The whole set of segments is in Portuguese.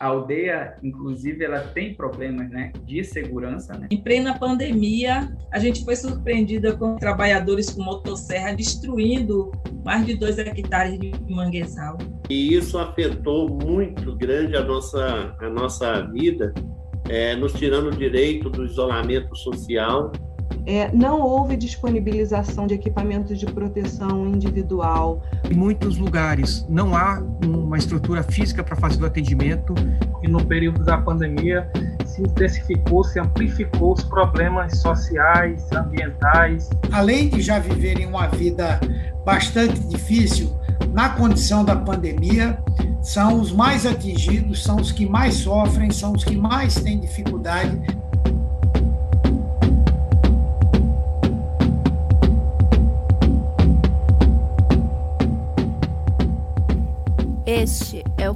A aldeia, inclusive, ela tem problemas né, de segurança. Né? Em plena pandemia, a gente foi surpreendida com trabalhadores com motosserra destruindo mais de dois hectares de manguezal. E isso afetou muito grande a nossa, a nossa vida, é, nos tirando o direito do isolamento social é, não houve disponibilização de equipamentos de proteção individual. Em muitos lugares não há uma estrutura física para fazer o atendimento. E no período da pandemia se intensificou, se amplificou os problemas sociais, ambientais. Além de já viverem uma vida bastante difícil, na condição da pandemia, são os mais atingidos, são os que mais sofrem, são os que mais têm dificuldade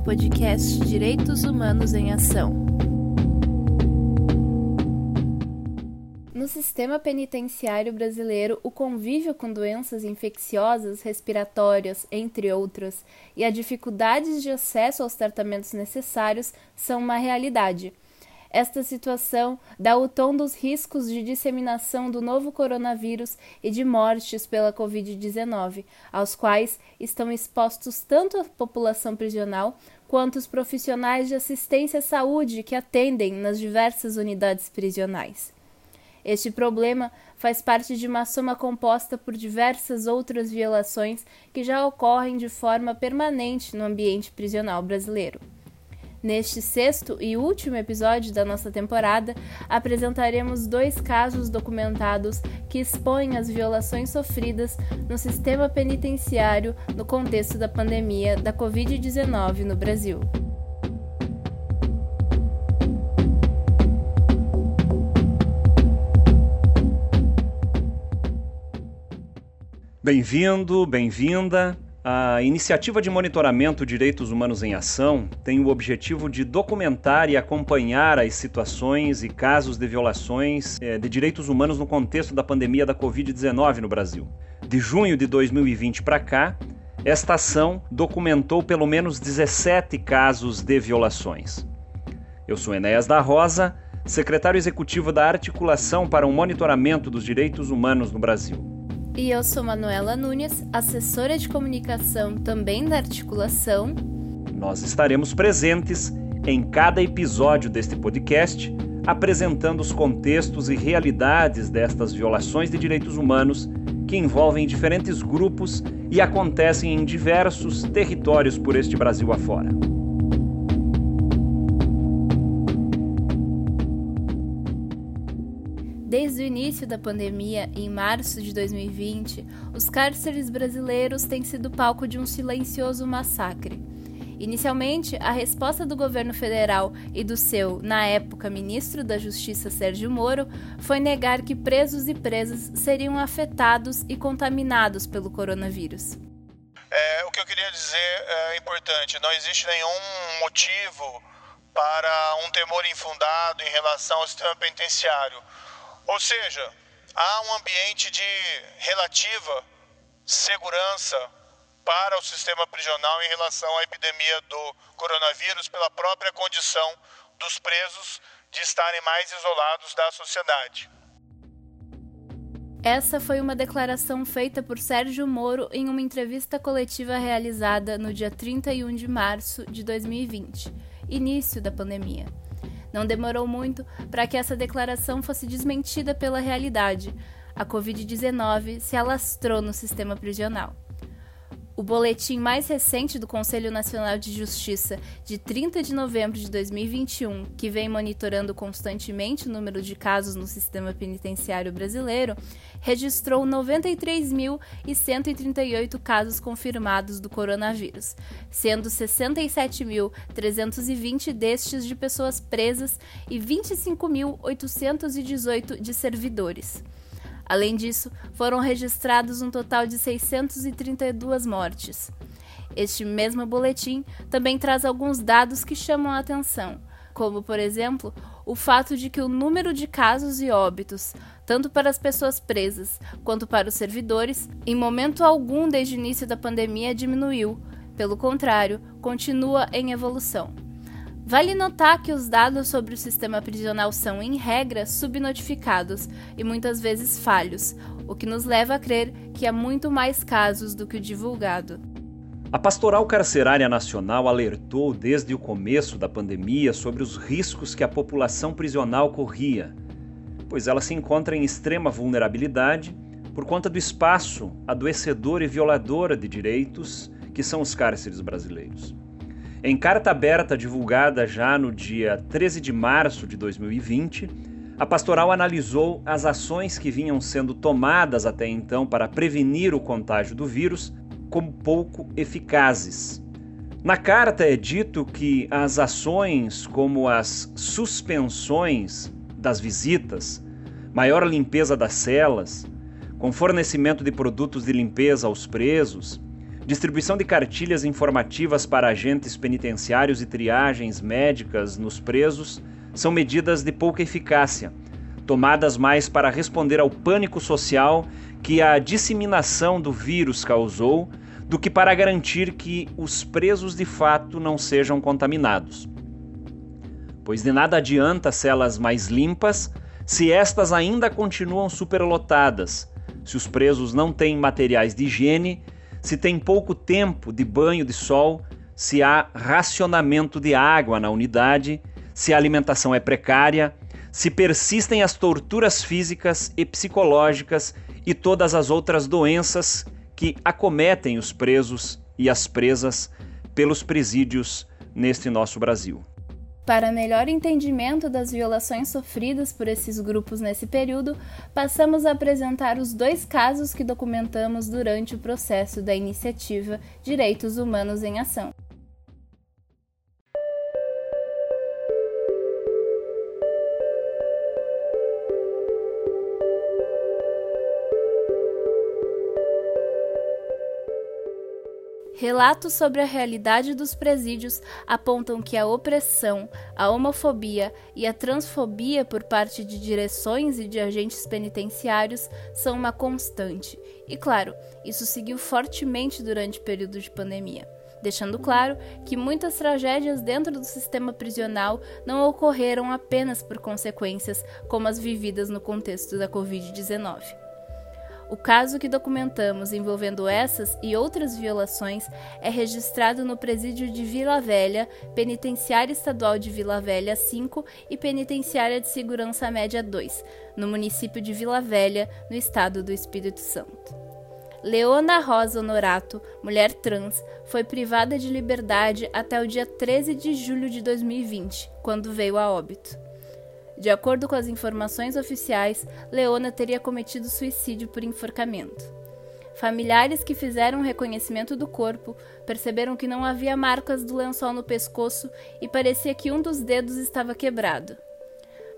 podcast Direitos Humanos em Ação. No sistema penitenciário brasileiro, o convívio com doenças infecciosas, respiratórias, entre outras, e a dificuldades de acesso aos tratamentos necessários são uma realidade. Esta situação dá o tom dos riscos de disseminação do novo coronavírus e de mortes pela Covid-19, aos quais estão expostos tanto a população prisional quanto os profissionais de assistência à saúde que atendem nas diversas unidades prisionais. Este problema faz parte de uma soma composta por diversas outras violações que já ocorrem de forma permanente no ambiente prisional brasileiro. Neste sexto e último episódio da nossa temporada, apresentaremos dois casos documentados que expõem as violações sofridas no sistema penitenciário no contexto da pandemia da Covid-19 no Brasil. Bem-vindo, bem-vinda. A iniciativa de monitoramento Direitos Humanos em Ação tem o objetivo de documentar e acompanhar as situações e casos de violações eh, de direitos humanos no contexto da pandemia da Covid-19 no Brasil. De junho de 2020 para cá, esta ação documentou pelo menos 17 casos de violações. Eu sou Enéas da Rosa, secretário executivo da Articulação para o Monitoramento dos Direitos Humanos no Brasil. E eu sou Manuela Nunes, assessora de comunicação também da articulação. Nós estaremos presentes em cada episódio deste podcast, apresentando os contextos e realidades destas violações de direitos humanos que envolvem diferentes grupos e acontecem em diversos territórios por este Brasil afora. Início da pandemia, em março de 2020, os cárceres brasileiros têm sido palco de um silencioso massacre. Inicialmente, a resposta do governo federal e do seu, na época, ministro da Justiça Sérgio Moro foi negar que presos e presas seriam afetados e contaminados pelo coronavírus. É, o que eu queria dizer é importante: não existe nenhum motivo para um temor infundado em relação ao sistema penitenciário. Ou seja, há um ambiente de relativa segurança para o sistema prisional em relação à epidemia do coronavírus pela própria condição dos presos de estarem mais isolados da sociedade. Essa foi uma declaração feita por Sérgio Moro em uma entrevista coletiva realizada no dia 31 de março de 2020, início da pandemia. Não demorou muito para que essa declaração fosse desmentida pela realidade. A Covid-19 se alastrou no sistema prisional. O boletim mais recente do Conselho Nacional de Justiça, de 30 de novembro de 2021, que vem monitorando constantemente o número de casos no sistema penitenciário brasileiro, registrou 93.138 casos confirmados do coronavírus, sendo 67.320 destes de pessoas presas e 25.818 de servidores. Além disso, foram registrados um total de 632 mortes. Este mesmo boletim também traz alguns dados que chamam a atenção, como, por exemplo, o fato de que o número de casos e óbitos, tanto para as pessoas presas quanto para os servidores, em momento algum desde o início da pandemia diminuiu, pelo contrário, continua em evolução. Vale notar que os dados sobre o sistema prisional são, em regra, subnotificados e muitas vezes falhos, o que nos leva a crer que há muito mais casos do que o divulgado. A Pastoral Carcerária Nacional alertou desde o começo da pandemia sobre os riscos que a população prisional corria, pois ela se encontra em extrema vulnerabilidade por conta do espaço adoecedor e violador de direitos que são os cárceres brasileiros. Em carta aberta divulgada já no dia 13 de março de 2020, a pastoral analisou as ações que vinham sendo tomadas até então para prevenir o contágio do vírus como pouco eficazes. Na carta é dito que as ações como as suspensões das visitas, maior limpeza das celas, com fornecimento de produtos de limpeza aos presos, distribuição de cartilhas informativas para agentes penitenciários e triagens médicas nos presos são medidas de pouca eficácia, tomadas mais para responder ao pânico social que a disseminação do vírus causou do que para garantir que os presos de fato não sejam contaminados. Pois de nada adianta celas mais limpas se estas ainda continuam superlotadas, se os presos não têm materiais de higiene se tem pouco tempo de banho de sol, se há racionamento de água na unidade, se a alimentação é precária, se persistem as torturas físicas e psicológicas e todas as outras doenças que acometem os presos e as presas pelos presídios neste nosso Brasil. Para melhor entendimento das violações sofridas por esses grupos nesse período, passamos a apresentar os dois casos que documentamos durante o processo da iniciativa Direitos Humanos em Ação. Relatos sobre a realidade dos presídios apontam que a opressão, a homofobia e a transfobia por parte de direções e de agentes penitenciários são uma constante. E claro, isso seguiu fortemente durante o período de pandemia deixando claro que muitas tragédias dentro do sistema prisional não ocorreram apenas por consequências como as vividas no contexto da Covid-19. O caso que documentamos envolvendo essas e outras violações é registrado no presídio de Vila Velha, Penitenciária Estadual de Vila Velha 5 e Penitenciária de Segurança Média 2, no município de Vila Velha, no estado do Espírito Santo. Leona Rosa Honorato, mulher trans, foi privada de liberdade até o dia 13 de julho de 2020, quando veio a óbito. De acordo com as informações oficiais, Leona teria cometido suicídio por enforcamento. Familiares que fizeram reconhecimento do corpo perceberam que não havia marcas do lençol no pescoço e parecia que um dos dedos estava quebrado.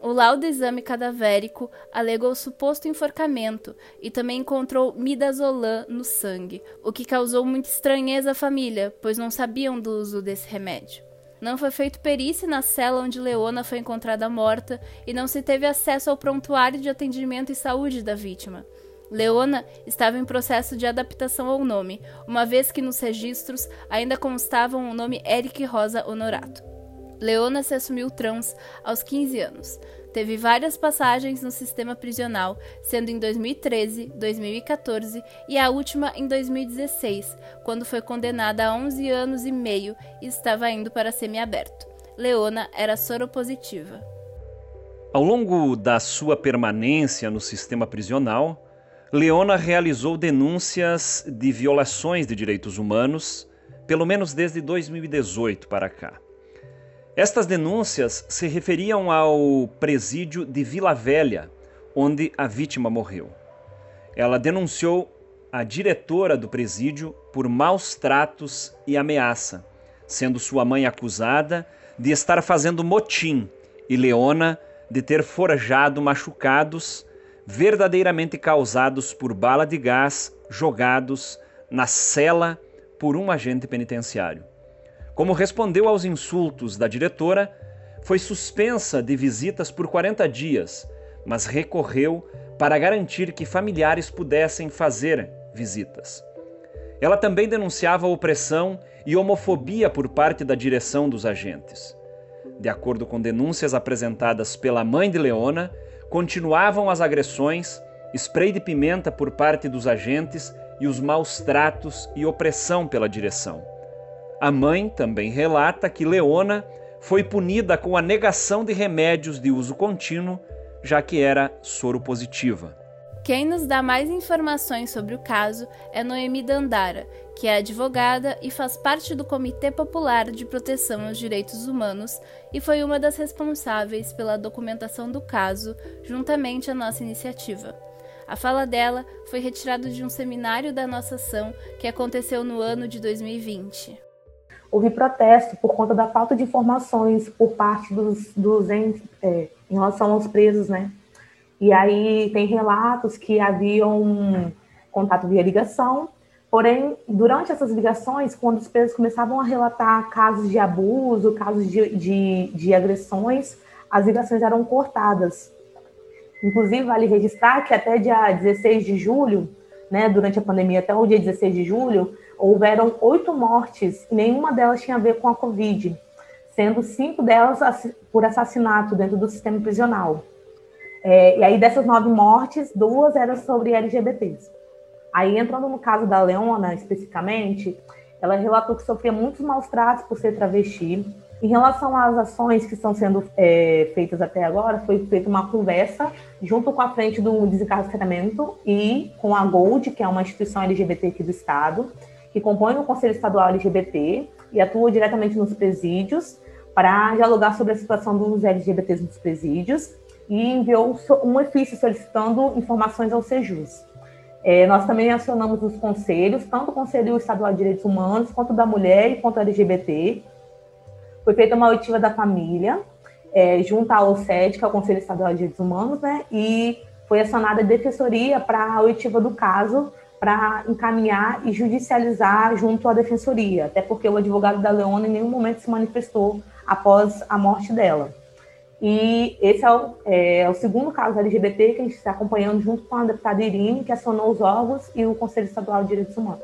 O laudo exame cadavérico alegou suposto enforcamento e também encontrou midazolam no sangue, o que causou muita estranheza à família, pois não sabiam do uso desse remédio. Não foi feito perícia na cela onde Leona foi encontrada morta e não se teve acesso ao prontuário de atendimento e saúde da vítima. Leona estava em processo de adaptação ao nome, uma vez que nos registros ainda constavam o nome Eric Rosa Honorato. Leona se assumiu trans aos 15 anos. Teve várias passagens no sistema prisional, sendo em 2013, 2014 e a última em 2016, quando foi condenada a 11 anos e meio e estava indo para semiaberto. Leona era soropositiva. Ao longo da sua permanência no sistema prisional, Leona realizou denúncias de violações de direitos humanos, pelo menos desde 2018 para cá. Estas denúncias se referiam ao presídio de Vila Velha, onde a vítima morreu. Ela denunciou a diretora do presídio por maus tratos e ameaça, sendo sua mãe acusada de estar fazendo motim e Leona de ter forjado machucados verdadeiramente causados por bala de gás jogados na cela por um agente penitenciário. Como respondeu aos insultos da diretora, foi suspensa de visitas por 40 dias, mas recorreu para garantir que familiares pudessem fazer visitas. Ela também denunciava opressão e homofobia por parte da direção dos agentes. De acordo com denúncias apresentadas pela mãe de Leona, continuavam as agressões, spray de pimenta por parte dos agentes e os maus tratos e opressão pela direção. A mãe também relata que Leona foi punida com a negação de remédios de uso contínuo, já que era soro positiva. Quem nos dá mais informações sobre o caso é Noemi Dandara, que é advogada e faz parte do Comitê Popular de Proteção aos Direitos Humanos e foi uma das responsáveis pela documentação do caso, juntamente à nossa iniciativa. A fala dela foi retirada de um seminário da nossa ação que aconteceu no ano de 2020. Houve protesto por conta da falta de informações por parte dos, dos entes, é, em relação aos presos, né? E aí tem relatos que haviam contato via ligação, porém, durante essas ligações, quando os presos começavam a relatar casos de abuso, casos de, de, de agressões, as ligações eram cortadas. Inclusive, vale registrar que até dia 16 de julho, né, durante a pandemia, até o dia 16 de julho, houveram oito mortes nenhuma delas tinha a ver com a Covid, sendo cinco delas por assassinato dentro do sistema prisional. É, e aí, dessas nove mortes, duas eram sobre LGBTs. Aí, entrando no caso da Leona, especificamente, ela relatou que sofria muitos maus tratos por ser travesti, em relação às ações que estão sendo é, feitas até agora, foi feita uma conversa junto com a frente do desencarceramento e com a Gold, que é uma instituição LGBT aqui do Estado, que compõe o Conselho Estadual LGBT e atua diretamente nos presídios para dialogar sobre a situação dos LGBTs nos presídios e enviou um ofício solicitando informações ao Sejus. É, nós também acionamos os conselhos, tanto o Conselho Estadual de Direitos Humanos, quanto da Mulher e quanto LGBT, foi feita uma oitiva da família, é, junto ao SED, que é o Conselho Estadual de Direitos Humanos, né? E foi acionada a defensoria para a oitiva do caso, para encaminhar e judicializar junto à defensoria, até porque o advogado da Leona em nenhum momento se manifestou após a morte dela. E esse é o, é o, segundo caso LGBT que a gente está acompanhando junto com a deputada Irine, que acionou os órgãos e o Conselho Estadual de Direitos Humanos.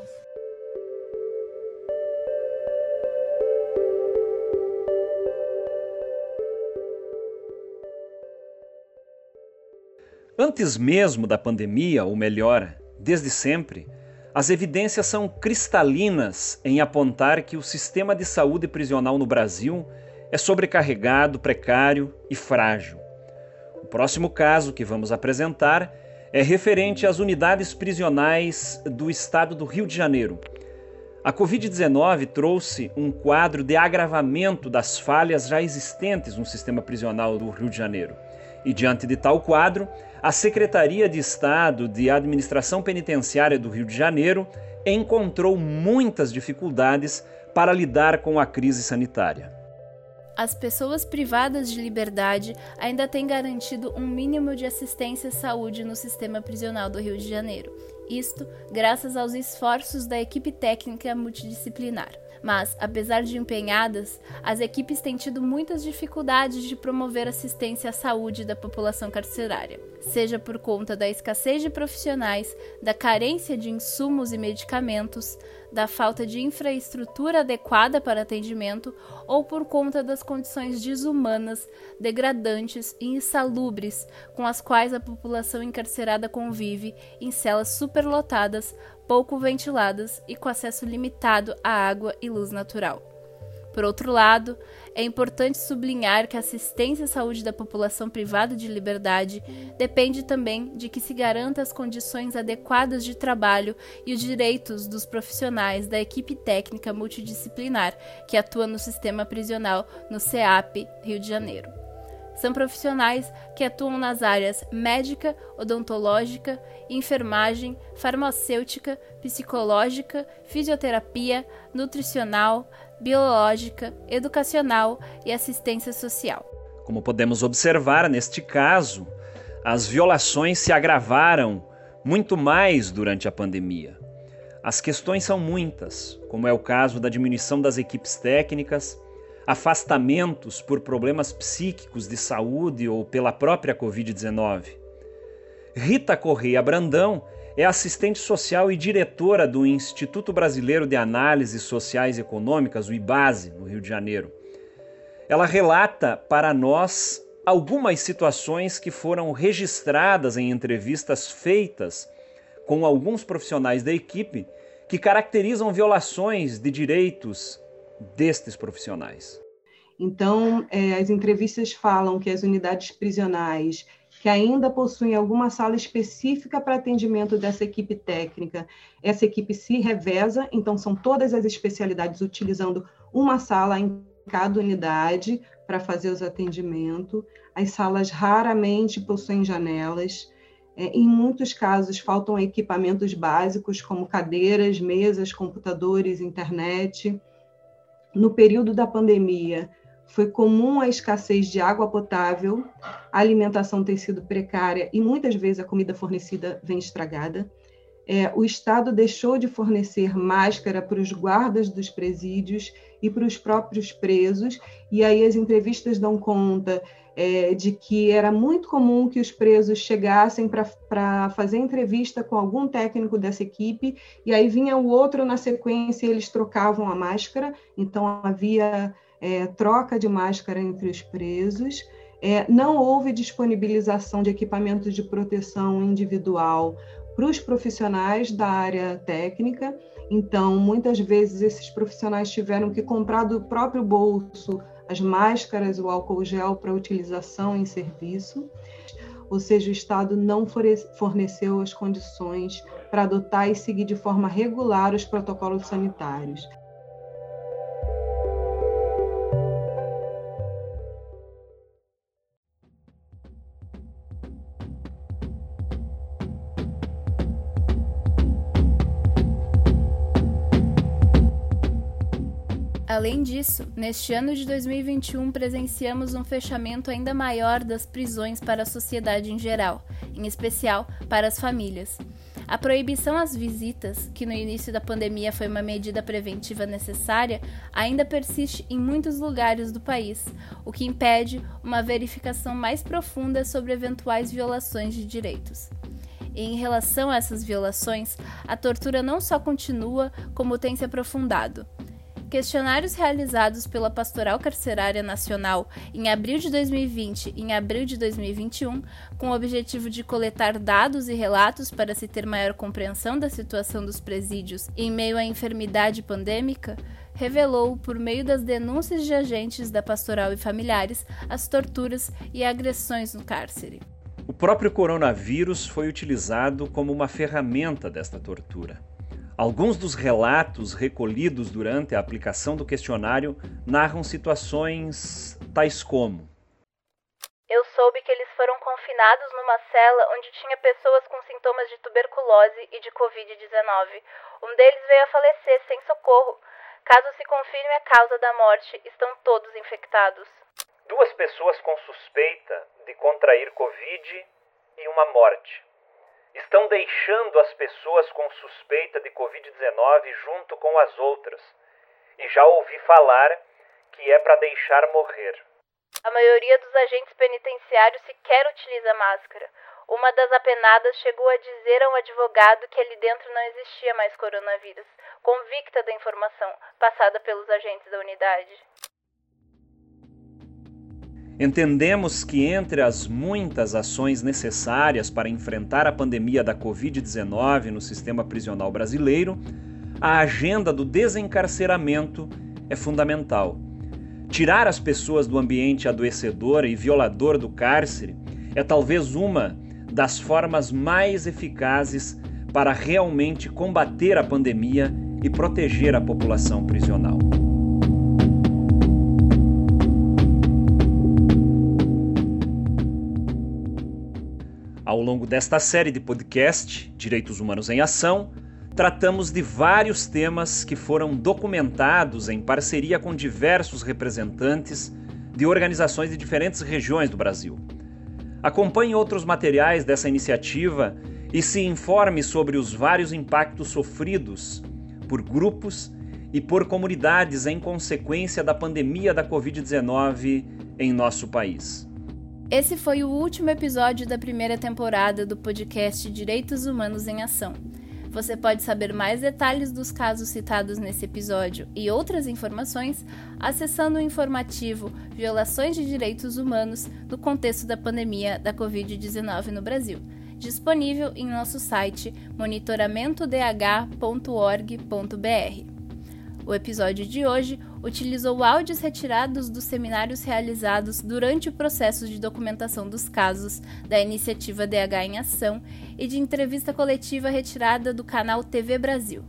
Antes mesmo da pandemia, ou melhor, desde sempre, as evidências são cristalinas em apontar que o sistema de saúde prisional no Brasil é sobrecarregado, precário e frágil. O próximo caso que vamos apresentar é referente às unidades prisionais do estado do Rio de Janeiro. A Covid-19 trouxe um quadro de agravamento das falhas já existentes no sistema prisional do Rio de Janeiro. E diante de tal quadro, a Secretaria de Estado de Administração Penitenciária do Rio de Janeiro encontrou muitas dificuldades para lidar com a crise sanitária. As pessoas privadas de liberdade ainda têm garantido um mínimo de assistência à saúde no sistema prisional do Rio de Janeiro. Isto graças aos esforços da equipe técnica multidisciplinar. Mas, apesar de empenhadas, as equipes têm tido muitas dificuldades de promover assistência à saúde da população carcerária, seja por conta da escassez de profissionais, da carência de insumos e medicamentos, da falta de infraestrutura adequada para atendimento ou por conta das condições desumanas, degradantes e insalubres com as quais a população encarcerada convive em celas superlotadas, pouco ventiladas e com acesso limitado à água e luz natural. Por outro lado, é importante sublinhar que a assistência à saúde da população privada de liberdade depende também de que se garanta as condições adequadas de trabalho e os direitos dos profissionais da equipe técnica multidisciplinar que atua no sistema prisional no CEAP Rio de Janeiro. São profissionais que atuam nas áreas médica, odontológica, enfermagem, farmacêutica, psicológica, fisioterapia, nutricional, biológica, educacional e assistência social. Como podemos observar neste caso, as violações se agravaram muito mais durante a pandemia. As questões são muitas, como é o caso da diminuição das equipes técnicas, afastamentos por problemas psíquicos de saúde ou pela própria Covid-19. Rita Correia Brandão é assistente social e diretora do Instituto Brasileiro de Análises Sociais e Econômicas, o IBASE, no Rio de Janeiro. ela relata para nós algumas situações que foram registradas em entrevistas feitas com alguns profissionais da equipe que caracterizam violações de direitos destes profissionais. Então, é, as entrevistas falam que as unidades prisionais que ainda possuem alguma sala específica para atendimento dessa equipe técnica, essa equipe se reveza, então são todas as especialidades utilizando uma sala em cada unidade para fazer os atendimentos. As salas raramente possuem janelas. É, em muitos casos, faltam equipamentos básicos, como cadeiras, mesas, computadores, internet. No período da pandemia, foi comum a escassez de água potável, a alimentação ter sido precária e muitas vezes a comida fornecida vem estragada. É, o Estado deixou de fornecer máscara para os guardas dos presídios e para os próprios presos, e aí as entrevistas dão conta é, de que era muito comum que os presos chegassem para fazer entrevista com algum técnico dessa equipe, e aí vinha o outro na sequência e eles trocavam a máscara, então havia é, troca de máscara entre os presos. É, não houve disponibilização de equipamentos de proteção individual para os profissionais da área técnica. Então, muitas vezes esses profissionais tiveram que comprar do próprio bolso as máscaras, o álcool gel para utilização em serviço. Ou seja, o Estado não forneceu as condições para adotar e seguir de forma regular os protocolos sanitários. Além disso, neste ano de 2021 presenciamos um fechamento ainda maior das prisões para a sociedade em geral, em especial para as famílias. A proibição às visitas, que no início da pandemia foi uma medida preventiva necessária, ainda persiste em muitos lugares do país, o que impede uma verificação mais profunda sobre eventuais violações de direitos. E em relação a essas violações, a tortura não só continua, como tem se aprofundado. Questionários realizados pela Pastoral Carcerária Nacional em abril de 2020 e em abril de 2021, com o objetivo de coletar dados e relatos para se ter maior compreensão da situação dos presídios em meio à enfermidade pandêmica, revelou, por meio das denúncias de agentes da pastoral e familiares, as torturas e agressões no cárcere. O próprio coronavírus foi utilizado como uma ferramenta desta tortura. Alguns dos relatos recolhidos durante a aplicação do questionário narram situações tais como: Eu soube que eles foram confinados numa cela onde tinha pessoas com sintomas de tuberculose e de Covid-19. Um deles veio a falecer sem socorro. Caso se confirme a causa da morte, estão todos infectados. Duas pessoas com suspeita de contrair Covid e uma morte estão deixando as pessoas com suspeita de Covid-19 junto com as outras. E já ouvi falar que é para deixar morrer. A maioria dos agentes penitenciários sequer utiliza máscara. Uma das apenadas chegou a dizer a um advogado que ali dentro não existia mais coronavírus, convicta da informação passada pelos agentes da unidade. Entendemos que entre as muitas ações necessárias para enfrentar a pandemia da Covid-19 no sistema prisional brasileiro, a agenda do desencarceramento é fundamental. Tirar as pessoas do ambiente adoecedor e violador do cárcere é talvez uma das formas mais eficazes para realmente combater a pandemia e proteger a população prisional. Longo desta série de podcast, Direitos Humanos em Ação, tratamos de vários temas que foram documentados em parceria com diversos representantes de organizações de diferentes regiões do Brasil. Acompanhe outros materiais dessa iniciativa e se informe sobre os vários impactos sofridos por grupos e por comunidades em consequência da pandemia da Covid-19 em nosso país. Esse foi o último episódio da primeira temporada do podcast Direitos Humanos em Ação. Você pode saber mais detalhes dos casos citados nesse episódio e outras informações acessando o informativo Violações de Direitos Humanos no contexto da pandemia da Covid-19 no Brasil, disponível em nosso site monitoramentodh.org.br. O episódio de hoje utilizou áudios retirados dos seminários realizados durante o processo de documentação dos casos da iniciativa DH em Ação e de entrevista coletiva retirada do canal TV Brasil.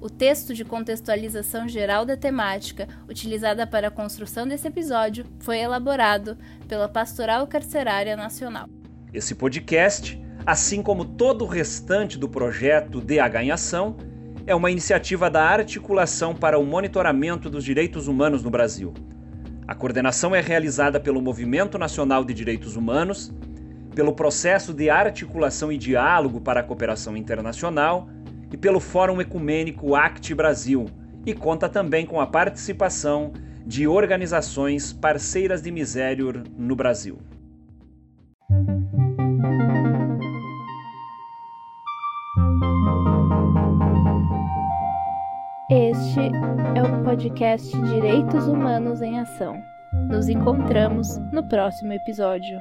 O texto de contextualização geral da temática, utilizada para a construção desse episódio, foi elaborado pela Pastoral Carcerária Nacional. Esse podcast, assim como todo o restante do projeto DH em Ação, é uma iniciativa da Articulação para o Monitoramento dos Direitos Humanos no Brasil. A coordenação é realizada pelo Movimento Nacional de Direitos Humanos, pelo Processo de Articulação e Diálogo para a Cooperação Internacional e pelo Fórum Ecumênico ACT Brasil, e conta também com a participação de organizações parceiras de Misérior no Brasil. Este é o podcast Direitos Humanos em Ação. Nos encontramos no próximo episódio.